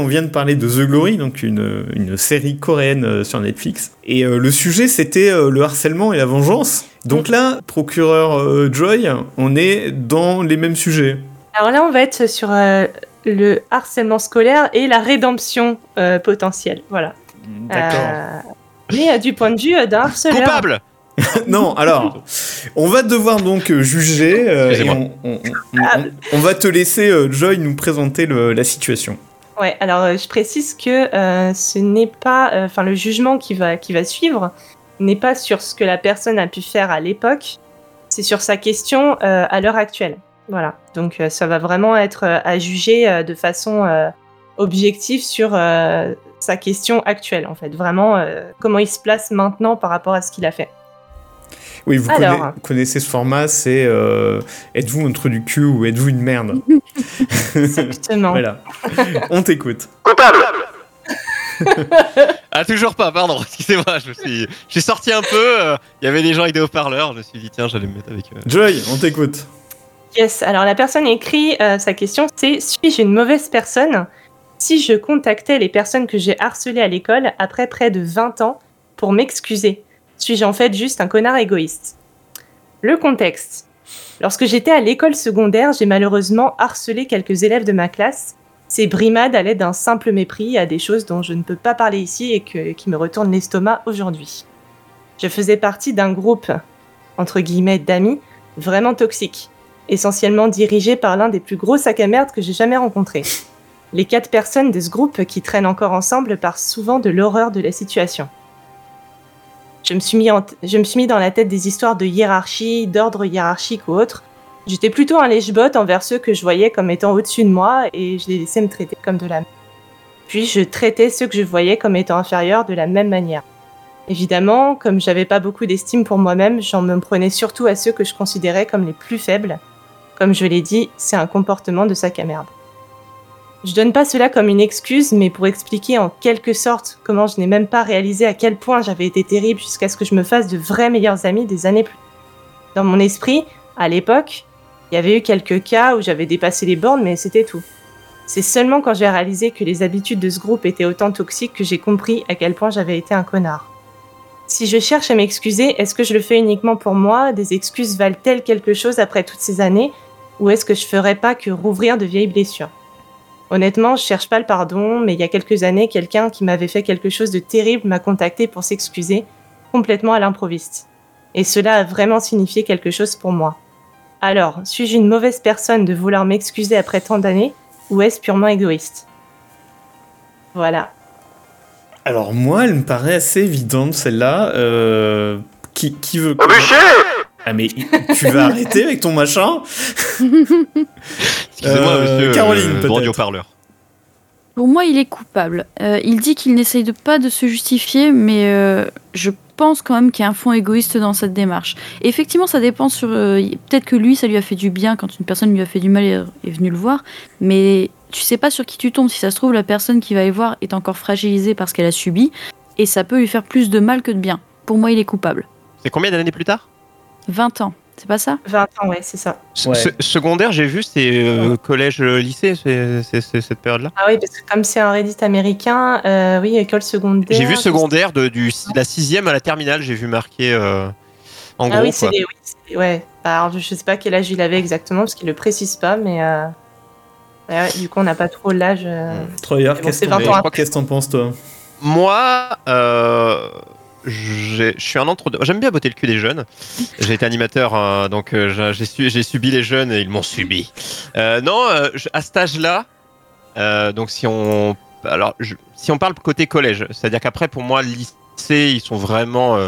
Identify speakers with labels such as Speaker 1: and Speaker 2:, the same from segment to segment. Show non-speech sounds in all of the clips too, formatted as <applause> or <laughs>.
Speaker 1: On vient de parler de The Glory, donc une, une série coréenne euh, sur Netflix. Et euh, le sujet, c'était euh, le harcèlement et la vengeance. Donc là, procureur euh, Joy, on est dans les mêmes sujets.
Speaker 2: Alors là, on va être sur euh, le harcèlement scolaire et la rédemption euh, potentielle. Voilà.
Speaker 1: D'accord.
Speaker 2: Euh, mais du point de vue d'un harceleur.
Speaker 3: Coupable <laughs>
Speaker 1: non, alors, on va devoir donc juger euh, et on, on- on- on- on va te laisser, euh, Joy, nous présenter le- la situation.
Speaker 2: Ouais, alors euh, je précise que euh, ce n'est pas, euh, enfin le jugement qui va qui va suivre n'est pas sur ce que la personne a pu faire à l'époque, c'est sur sa question à l'heure actuelle. Voilà, donc ça va vraiment être à juger de façon objective sur sa question actuelle en fait, vraiment comment il se place maintenant par rapport à ce qu'il a fait.
Speaker 1: Oui, vous
Speaker 2: Alors.
Speaker 1: conna- connaissez ce format, c'est euh, êtes-vous un trou du cul ou êtes-vous une merde <laughs> <laughs>
Speaker 2: Exactement.
Speaker 1: Voilà, on t'écoute.
Speaker 4: Coupable
Speaker 3: Ah, toujours pas, pardon, <laughs> excusez-moi, je me suis, je suis sorti un peu, euh, il y avait des gens avec des haut-parleurs, je me suis dit, tiens, j'allais me mettre avec eux.
Speaker 1: Joy, on t'écoute.
Speaker 2: Yes, alors la personne écrit euh, sa question, c'est suis-je une mauvaise personne? Si je contactais les personnes que j'ai harcelées à l'école après près de 20 ans pour m'excuser Suis-je en fait juste un connard égoïste? Le contexte. Lorsque j'étais à l'école secondaire, j'ai malheureusement harcelé quelques élèves de ma classe. Ces brimades allaient d'un simple mépris à des choses dont je ne peux pas parler ici et qui me retournent l'estomac aujourd'hui. Je faisais partie d'un groupe, entre guillemets, d'amis, vraiment toxiques essentiellement dirigé par l'un des plus gros sacs à merde que j'ai jamais rencontrés. Les quatre personnes de ce groupe qui traînent encore ensemble parlent souvent de l'horreur de la situation. Je me, suis mis je me suis mis dans la tête des histoires de hiérarchie, d'ordre hiérarchique ou autre. J'étais plutôt un lèche-botte envers ceux que je voyais comme étant au-dessus de moi et je les laissais me traiter comme de la Puis je traitais ceux que je voyais comme étant inférieurs de la même manière. Évidemment, comme j'avais pas beaucoup d'estime pour moi-même, j'en me prenais surtout à ceux que je considérais comme les plus faibles. Comme je l'ai dit, c'est un comportement de sac à merde. Je donne pas cela comme une excuse, mais pour expliquer en quelque sorte comment je n'ai même pas réalisé à quel point j'avais été terrible jusqu'à ce que je me fasse de vrais meilleurs amis des années plus. Dans mon esprit, à l'époque, il y avait eu quelques cas où j'avais dépassé les bornes, mais c'était tout. C'est seulement quand j'ai réalisé que les habitudes de ce groupe étaient autant toxiques que j'ai compris à quel point j'avais été un connard. Si je cherche à m'excuser, est-ce que je le fais uniquement pour moi? Des excuses valent-elles quelque chose après toutes ces années? Ou est-ce que je ferais pas que rouvrir de vieilles blessures? Honnêtement, je cherche pas le pardon, mais il y a quelques années, quelqu'un qui m'avait fait quelque chose de terrible m'a contacté pour s'excuser, complètement à l'improviste. Et cela a vraiment signifié quelque chose pour moi. Alors, suis-je une mauvaise personne de vouloir m'excuser après tant d'années, ou est-ce purement égoïste? Voilà.
Speaker 1: Alors moi, elle me paraît assez évidente celle-là. Euh, qui, qui veut Ah mais tu vas <laughs> arrêter avec ton machin? <laughs>
Speaker 3: Excusez-moi,
Speaker 1: Euh,
Speaker 3: monsieur,
Speaker 1: Caroline,
Speaker 3: euh.
Speaker 5: Pour moi, il est coupable. Euh, il dit qu'il n'essaye de pas de se justifier, mais euh, je pense quand même qu'il y a un fond égoïste dans cette démarche. Et effectivement, ça dépend sur. euh, Peut-être que lui, ça lui a fait du bien quand une personne lui a fait du mal et est venue le voir, mais tu sais pas sur qui tu tombes. Si ça se trouve, la personne qui va y voir est encore fragilisée parce qu'elle a subi, et ça peut lui faire plus de mal que de bien. Pour moi, il est coupable.
Speaker 3: C'est combien d'années plus tard?
Speaker 5: 20 ans, c'est pas ça
Speaker 2: 20 ans, ouais, c'est ça.
Speaker 1: Ouais.
Speaker 3: Secondaire, j'ai vu, c'est euh, collège, euh, lycée, c'est cette période-là.
Speaker 2: Ah oui, parce que comme c'est un Reddit américain, euh, oui, école secondaire.
Speaker 3: J'ai vu secondaire de du, de la sixième à la terminale, j'ai vu marqué euh, en
Speaker 2: Ah
Speaker 3: gros.
Speaker 2: oui, c'est oui, c'est- ouais. Bah, alors, je sais pas quel âge il avait exactement parce qu'il le précise pas, mais euh, ouais, du coup on n'a pas trop l'âge. euh,
Speaker 1: Troyer, qu'est-ce que t'en-
Speaker 2: 20 ans
Speaker 3: après.
Speaker 1: qu'est-ce que t'en penses toi?
Speaker 3: Moi, euh, je suis un entre. J'aime bien botter le cul des jeunes. J'ai été animateur, euh, donc euh, j'ai- j'ai su- j'ai subi les jeunes et ils m'ont subi. Euh, non, euh, à cet âge-là, donc si on, alors si on parle côté collège, c'est-à-dire qu'après pour moi lycée, ils sont vraiment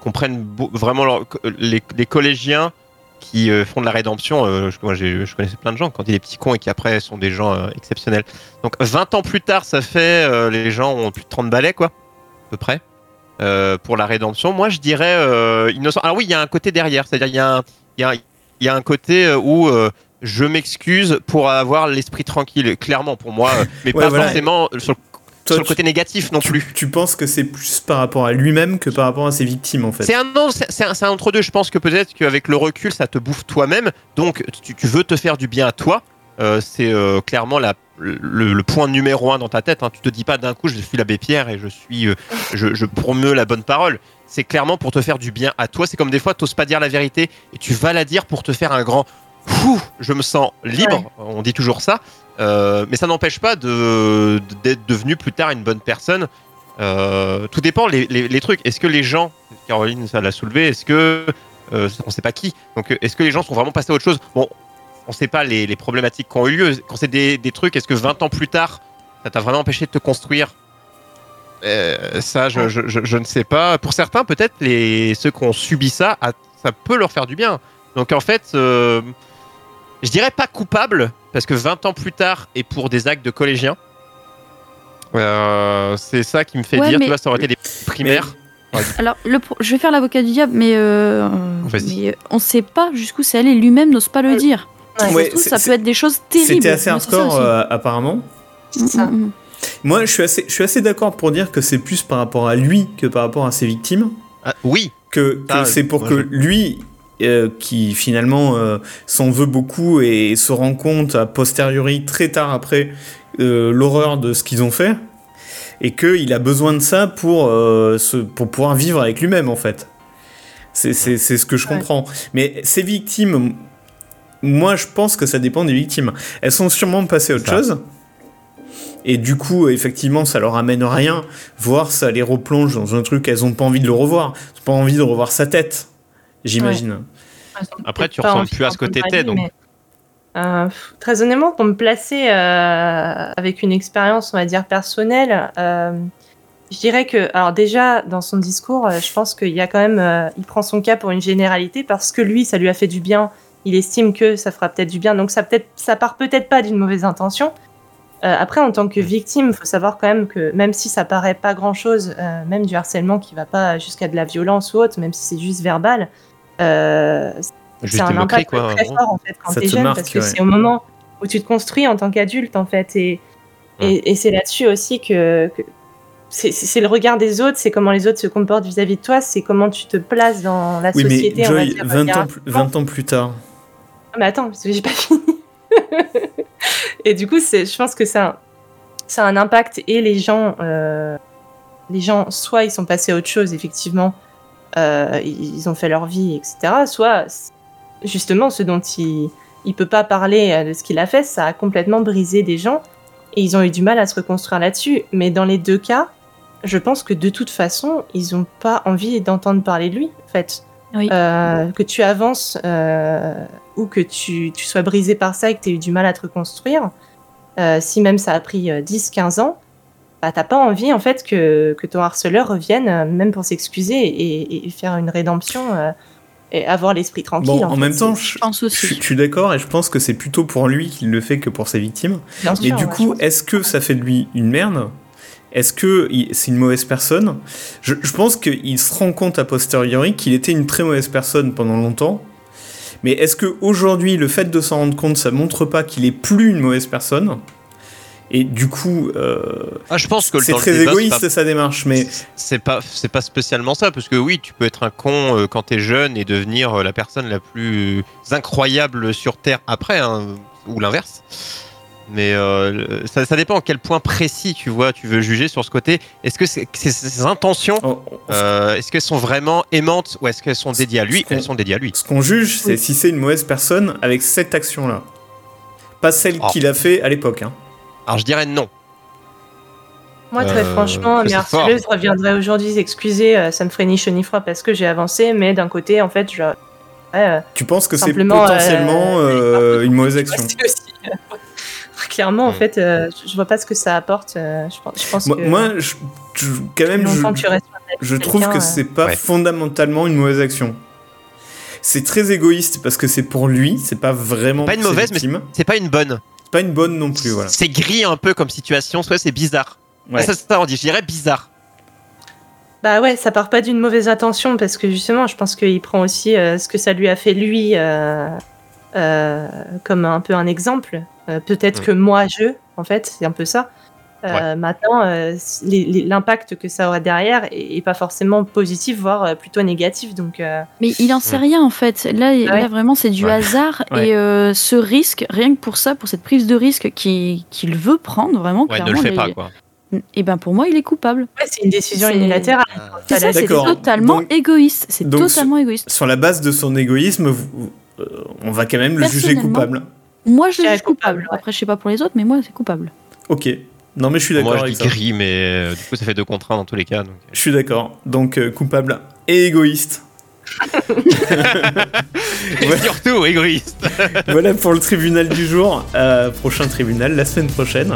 Speaker 3: comprennent vraiment les, collégiens qui font de la rédemption. je, moi, je connaissais plein de gens quand il est petits cons et qui après sont des gens exceptionnels. Donc 20 ans plus tard, ça fait les gens ont plus de 30 balais quoi, à peu près. Euh, pour la rédemption, moi je dirais euh, innocent. Alors oui, il y a un côté derrière, c'est-à-dire il y a un, y a, y a un côté euh, où euh, je m'excuse pour avoir l'esprit tranquille, clairement pour moi, mais
Speaker 1: Ouais,
Speaker 3: pas
Speaker 1: voilà.
Speaker 3: forcément sur, le-
Speaker 1: Toi,
Speaker 3: sur le
Speaker 1: tu-
Speaker 3: côté négatif non
Speaker 1: tu,
Speaker 3: plus.
Speaker 1: tu penses que c'est plus par rapport à lui-même que par rapport à ses victimes en fait?
Speaker 3: C'est un un, c'est un entre deux. Je pense que peut-être qu'avec le recul, ça te bouffe toi-même. Donc tu, tu veux te faire du bien à toi. Euh, c'est euh, clairement la, le, le point numéro un dans ta tête. Hein. Tu te dis pas d'un coup, je suis l'abbé Pierre et je suis, euh, je, je promeus la bonne parole. C'est clairement pour te faire du bien à toi. C'est comme des fois, t'oses pas dire la vérité et tu vas la dire pour te faire un grand. Ouh, je me sens libre. On dit toujours ça. Mais ça n'empêche pas de- d'être devenu plus tard une bonne personne. Tout dépend les, les- les trucs. Est-ce que les gens, Caroline, ça l'a soulevé, est-ce que on sait pas qui, donc est-ce que les gens sont vraiment passés à autre chose? Bon, on sait pas les, les problématiques qui ont eu lieu. Quand c'est des, des trucs, est-ce que 20 ans plus tard, ça t'a vraiment empêché de te construire? Euh, Ça, je, je- je- je ne sais pas. Pour certains, peut-être les ceux qui ont subi ça, ah, ça peut leur faire du bien. Donc en fait, euh, je dirais pas coupable parce que 20 ans plus tard et pour des actes de collégiens. euh, c'est ça qui me fait
Speaker 5: Ouais,
Speaker 3: dire,
Speaker 5: mais-
Speaker 3: tu vois, ça aurait été des primaires.
Speaker 5: Alors, le pro- je vais faire l'avocat du diable, mais, euh, mais, on ne sait pas jusqu'où c'est allé. Lui-même n'ose pas le dire.
Speaker 2: Ouais,
Speaker 5: Ça
Speaker 1: Ouais,
Speaker 5: peut être des choses terribles.
Speaker 1: C'était assez hardcore euh, apparemment.
Speaker 2: c'est ça.
Speaker 5: Mm, mm, mm.
Speaker 1: Moi, je suis assez, je suis assez d'accord pour dire que c'est plus par rapport à lui que par rapport à ses victimes.
Speaker 3: Ah, oui,
Speaker 1: Que, que
Speaker 3: Ah,
Speaker 1: c'est pour que lui, euh, qui finalement euh, s'en veut beaucoup et se rend compte a posteriori, très tard après, euh, l'horreur de ce qu'ils ont fait, et qu'il a besoin de ça pour, euh, se, pour pouvoir vivre avec lui-même, en fait. C'est ce que je
Speaker 2: Ouais.
Speaker 1: comprends. Mais ces victimes, moi, je pense que ça dépend des victimes. Elles sont sûrement passées à autre
Speaker 3: Ça.
Speaker 1: chose. Et du coup, effectivement, ça leur amène rien. Voir ça les replonge dans un truc, elles ont pas envie de le revoir. Elles ont pas envie de revoir sa tête, j'imagine.
Speaker 3: Après, tu ressembles plus à ce que t'étais, donc.
Speaker 2: mais, euh, très honnêtement, pour me placer euh, avec une expérience, on va dire, personnelle, euh, je dirais que, alors déjà, dans son discours, euh, je pense qu'il y a quand même, euh, il prend son cas pour une généralité parce que lui, ça lui a fait du bien. Il estime que ça fera peut-être du bien, donc ça, peut ça part peut-être pas d'une mauvaise intention. Euh, après, en tant que victime, il faut savoir quand même que même si ça paraît pas grand-chose, euh, même du harcèlement qui va pas jusqu'à de la violence ou autre, même si c'est juste verbal, euh, c'est un impact
Speaker 3: quoi,
Speaker 2: très fort en fait quand t'es
Speaker 1: te
Speaker 2: jeune
Speaker 1: marque,
Speaker 2: parce que
Speaker 1: ouais.
Speaker 2: c'est au moment où tu te construis en tant qu'adulte en fait et, et, et c'est là-dessus aussi que, que c'est- le regard des autres, c'est comment les autres se comportent vis-à-vis de toi, c'est comment tu te places dans la
Speaker 1: Oui, mais
Speaker 2: société. on va
Speaker 1: Joy,
Speaker 2: dire,
Speaker 1: 20 ans,
Speaker 2: hiérarchiquement.
Speaker 1: plus- 20 ans plus tard.
Speaker 2: Ah, mais attends, parce que j'ai pas <laughs> fini. et du coup, je pense que ça, ça a un impact et les gens, euh, les gens, soit ils sont passés à autre chose, effectivement, euh, ils ont fait leur vie, etc. Soit, justement, ce dont il, il peut pas parler euh, de ce qu'il a fait, ça a complètement brisé des gens et ils ont eu du mal à se reconstruire là-dessus. Mais dans les deux cas, je pense que de toute façon, ils ont pas envie d'entendre parler de lui, en fait.
Speaker 5: Oui.
Speaker 2: Euh, que tu avances euh, ou que tu, tu sois brisé par ça et que tu aies eu du mal à te reconstruire, euh, si même ça a pris euh, 10-15 ans, bah, t'as pas envie en fait que, que ton harceleur revienne, euh, même pour s'excuser et, et faire une rédemption euh, et avoir l'esprit tranquille.
Speaker 1: Bon,
Speaker 2: en,
Speaker 1: en
Speaker 2: fait.
Speaker 1: même temps, je,
Speaker 5: Je pense
Speaker 1: je
Speaker 5: aussi.
Speaker 1: suis- je suis d'accord et je pense que c'est plutôt pour lui qu'il le fait que pour ses victimes.
Speaker 2: bien
Speaker 1: Et
Speaker 2: sûr,
Speaker 1: du
Speaker 2: ouais,
Speaker 1: coup, est-ce que ça fait de lui une merde Est-ce que c'est une mauvaise personne? Je, je pense qu'il se rend compte a posteriori qu'il était une très mauvaise personne pendant longtemps. Mais est-ce que aujourd'hui, le fait de s'en rendre compte, ça montre pas qu'il est plus une mauvaise personne? Et du coup, euh,
Speaker 3: Ah, je pense que
Speaker 1: c'est très
Speaker 3: débat,
Speaker 1: égoïste
Speaker 3: c'est
Speaker 1: sa démarche. Mais
Speaker 3: c'est pas, c'est pas spécialement ça, parce que oui, tu peux être un con euh, quand t'es jeune et devenir euh, la personne la plus incroyable sur Terre après, hein, ou l'inverse. Mais euh, ça, ça dépend à quel point précis tu vois, tu veux juger sur ce côté. Est-ce que c'est- c'est- ses intentions,
Speaker 1: on- on-
Speaker 3: euh, est-ce qu'elles sont vraiment aimantes ou est-ce qu'elles sont dédiées à lui?
Speaker 1: Ce qu'on-
Speaker 3: Elles sont dédiées à lui.
Speaker 1: ce qu'on juge, c'est si c'est une mauvaise personne avec cette action-là. Pas celle
Speaker 3: Oh.
Speaker 1: qu'il a fait à l'époque. hein.
Speaker 3: Alors je dirais non.
Speaker 2: Moi, très
Speaker 3: Euh,
Speaker 2: franchement, harceleuses reviendraient aujourd'hui s'excuser, euh, ça me ferait ni chaud ni froid parce que j'ai avancé, mais d'un côté, en fait, je. ouais, euh,
Speaker 1: Tu penses que c'est potentiellement
Speaker 2: euh,
Speaker 1: euh, une mauvaise action? <laughs>
Speaker 2: Clairement, en
Speaker 3: Mm.
Speaker 2: fait, euh, je- je vois pas ce que ça apporte. euh, je pense, je pense
Speaker 1: Moi,
Speaker 2: que
Speaker 1: moi, je, je- quand même, je, trouve que
Speaker 2: euh,
Speaker 1: c'est pas
Speaker 3: Ouais.
Speaker 1: fondamentalement une mauvaise action. C'est très égoïste parce que c'est pour lui, c'est pas vraiment
Speaker 3: Pas une mauvaise, mais
Speaker 1: victimes.
Speaker 3: C'est pas une bonne.
Speaker 1: C'est pas une bonne non plus, voilà.
Speaker 3: C'est gris un peu comme situation, soit c'est bizarre.
Speaker 1: Ouais.
Speaker 3: Ah, ça, on dit, je dirais bizarre.
Speaker 2: Bah ouais, ça part pas d'une mauvaise intention parce que justement, je pense qu'il prend aussi euh, ce que ça lui a fait lui euh, euh, comme un peu un exemple. Euh, Peut-être
Speaker 3: Mm.
Speaker 2: que moi, je, en fait, c'est un peu ça. Euh, Maintenant, euh, l'impact que ça aurait derrière est, est pas forcément positif, voire euh, plutôt négatif. Donc, euh,
Speaker 5: Mais il en sait
Speaker 3: Ouais.
Speaker 5: rien en fait. Là, là
Speaker 2: Ouais.
Speaker 5: vraiment, c'est du
Speaker 3: Ouais.
Speaker 5: hasard. <laughs>
Speaker 1: Ouais.
Speaker 5: Et euh, ce risque, rien que pour ça, pour cette prise de risque qui- qu'il veut prendre, vraiment,
Speaker 3: Ouais, ne
Speaker 5: clairement,
Speaker 3: le
Speaker 5: les-
Speaker 3: pas, quoi.
Speaker 5: Et ben pour moi, il est coupable.
Speaker 2: ouais, c'est une décision unilatérale.
Speaker 5: C'est ça, c'est totalement
Speaker 1: Donc-
Speaker 5: égoïste. C'est totalement égoïste.
Speaker 1: Sur la base de son égoïsme, vous- euh, on va quand même le juger coupable.
Speaker 5: Moi, je juge
Speaker 2: coupable. ouais.
Speaker 5: Après, je sais pas pour les autres, mais moi, c'est coupable.
Speaker 1: Ok. Non, mais je suis d'accord
Speaker 3: Moi, je
Speaker 1: avec
Speaker 3: dis
Speaker 1: ça.
Speaker 3: gris, mais euh, du coup, ça fait deux contre un dans tous les cas. donc.
Speaker 1: Je suis d'accord. Donc, euh, coupable et égoïste. <laughs>
Speaker 3: Et surtout, égoïste. <laughs>
Speaker 1: voilà pour le tribunal du jour. Euh, prochain tribunal la semaine prochaine.